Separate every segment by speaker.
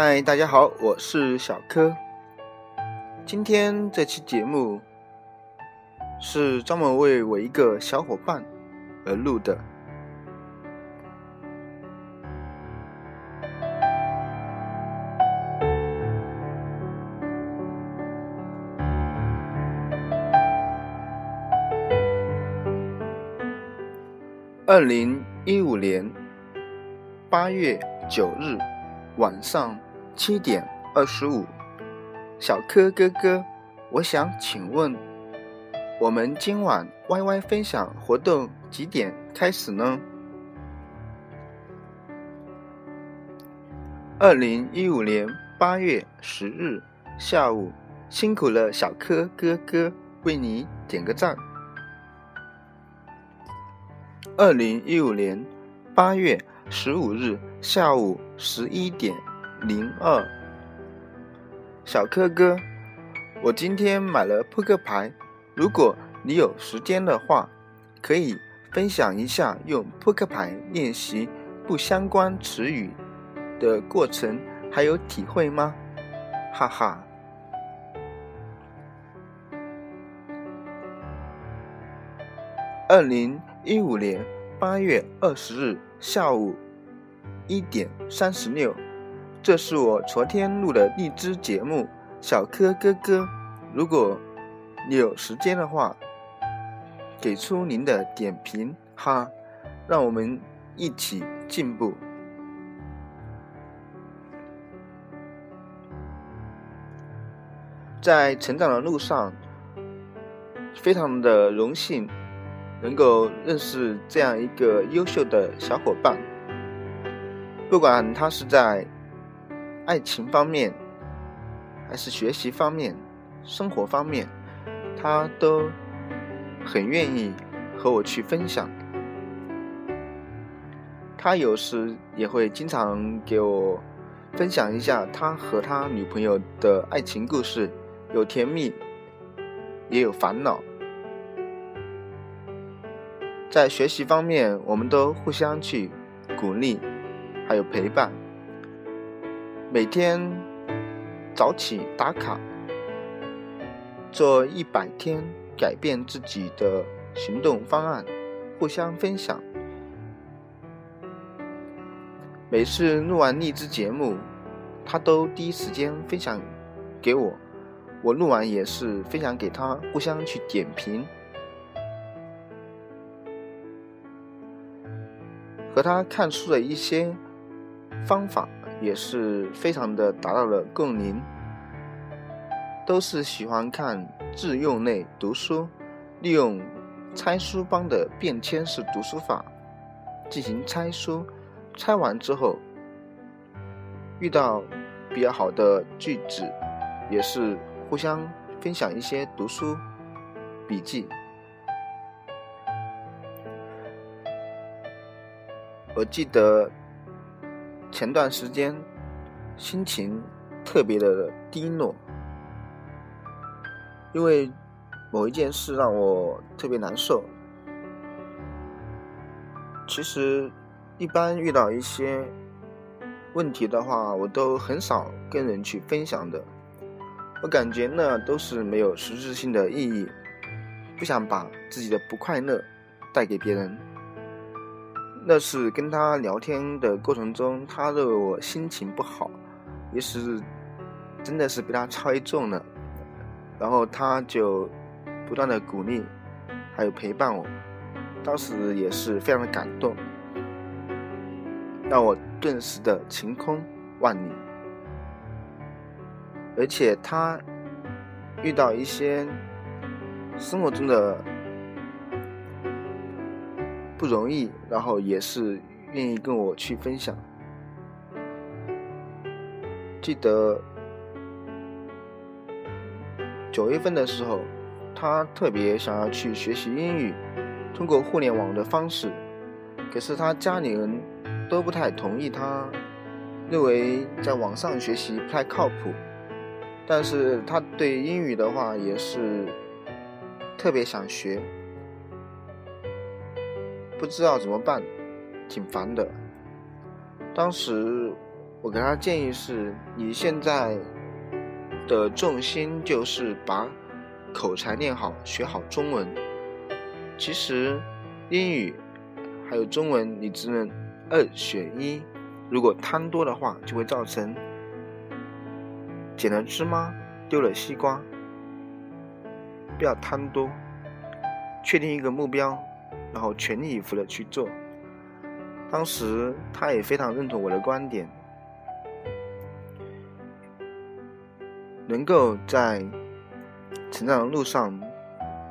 Speaker 1: 嗨，大家好，我是小柯。今天这期节目是专门为我一个小伙伴而录的。二零一五年八月九日晚上七点二十五，小柯哥哥，我想请问，我们今晚 YY 分享活动几点开始呢？二零一五年八月十日下午，辛苦了，小柯哥哥，为你点个赞。二零一五年八月十五日下午十一点零二，小柯哥，我今天买了扑克牌，如果你有时间的话，可以分享一下用扑克牌练习不相关词语的过程，还有体会吗？哈哈。二零一五年八月二十日下午一点三十六，这是我昨天录的荔枝节目。小柯哥哥，如果你有时间的话，给出您的点评哈，让我们一起进步。在成长的路上，非常的荣幸。能够认识这样一个优秀的小伙伴，不管他是在爱情方面，还是学习方面、生活方面，他都很愿意和我去分享。他有时也会经常给我分享一下他和他女朋友的爱情故事，有甜蜜，也有烦恼。在学习方面，我们都互相去鼓励，还有陪伴。每天早起打卡，做一百天改变自己的行动方案，互相分享。每次录完励志节目，他都第一时间分享给我，我录完也是分享给他，互相去点评。和他看书的一些方法也是非常的达到了共鸣，都是喜欢看自用类读书，利用拆书帮的便签式读书法进行拆书，拆完之后遇到比较好的句子，也是互相分享一些读书笔记。我记得前段时间心情特别的低落，因为某一件事让我特别难受。其实，一般遇到一些问题的话，我都很少跟人去分享的。我感觉那都是没有实质性的意义，不想把自己的不快乐带给别人。那是跟他聊天的过程中，他认为我心情不好，于是真的是被他猜中了，然后他就不断的鼓励，还有陪伴我，当时也是非常的感动，让我顿时的晴空万里，而且他遇到一些生活中的。不容易，然后也是愿意跟我去分享。记得九月份的时候，他特别想要去学习英语，通过互联网的方式，可是他家里人都不太同意，他认为在网上学习不太靠谱。但是他对英语的话也是特别想学。不知道怎么办，挺烦的。当时
Speaker 2: 我给他建议是：你现在的重心就是把口才练好，学好中文。其实英语还有中文，你只能二选一。如果贪多的话，就会造成捡了芝麻丢了西瓜。不要贪多，确定一个目标，然后全力以赴的去做。当时他也非常认同我的观点，能够在成长的路上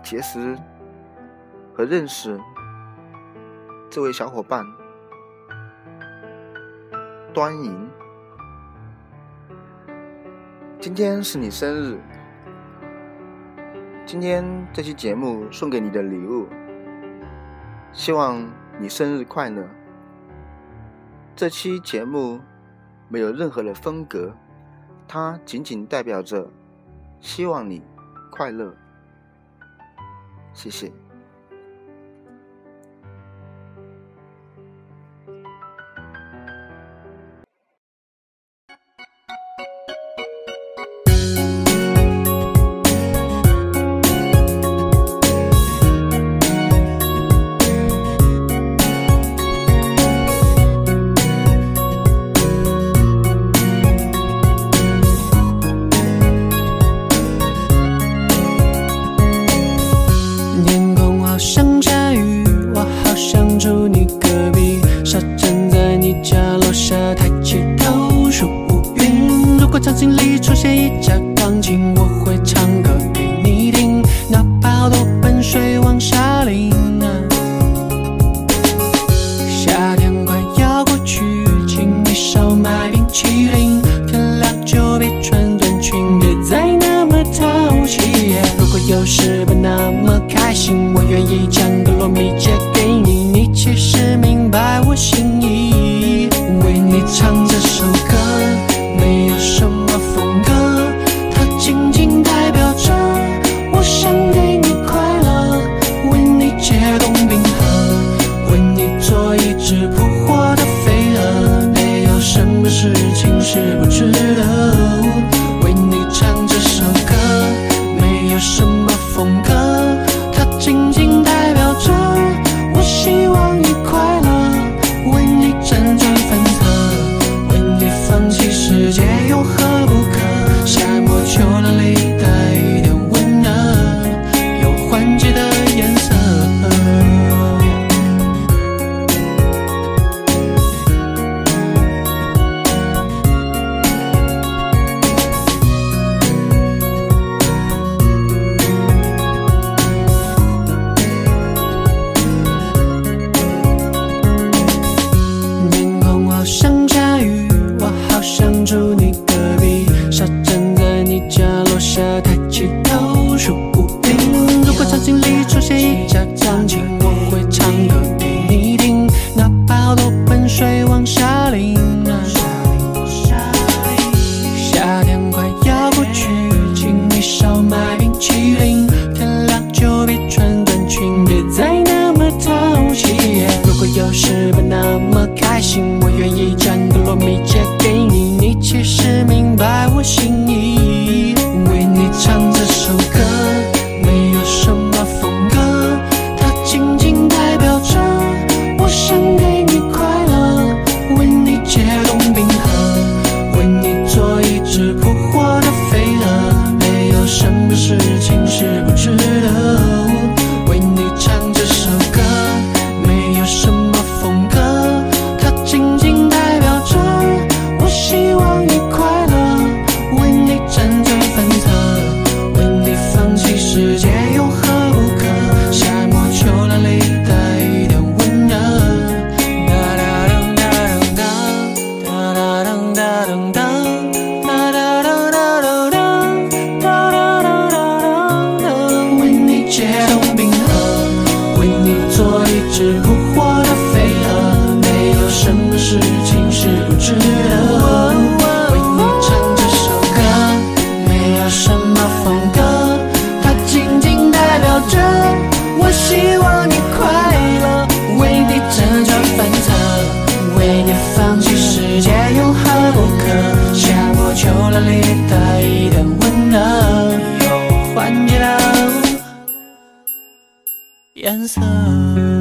Speaker 2: 结识和认识这位小伙伴端莹。今天是你生日。今天这期节目送给你的礼物，希望你生日快乐。这期节目没有任何的风格，它仅仅代表着希望你快乐。谢谢。sun.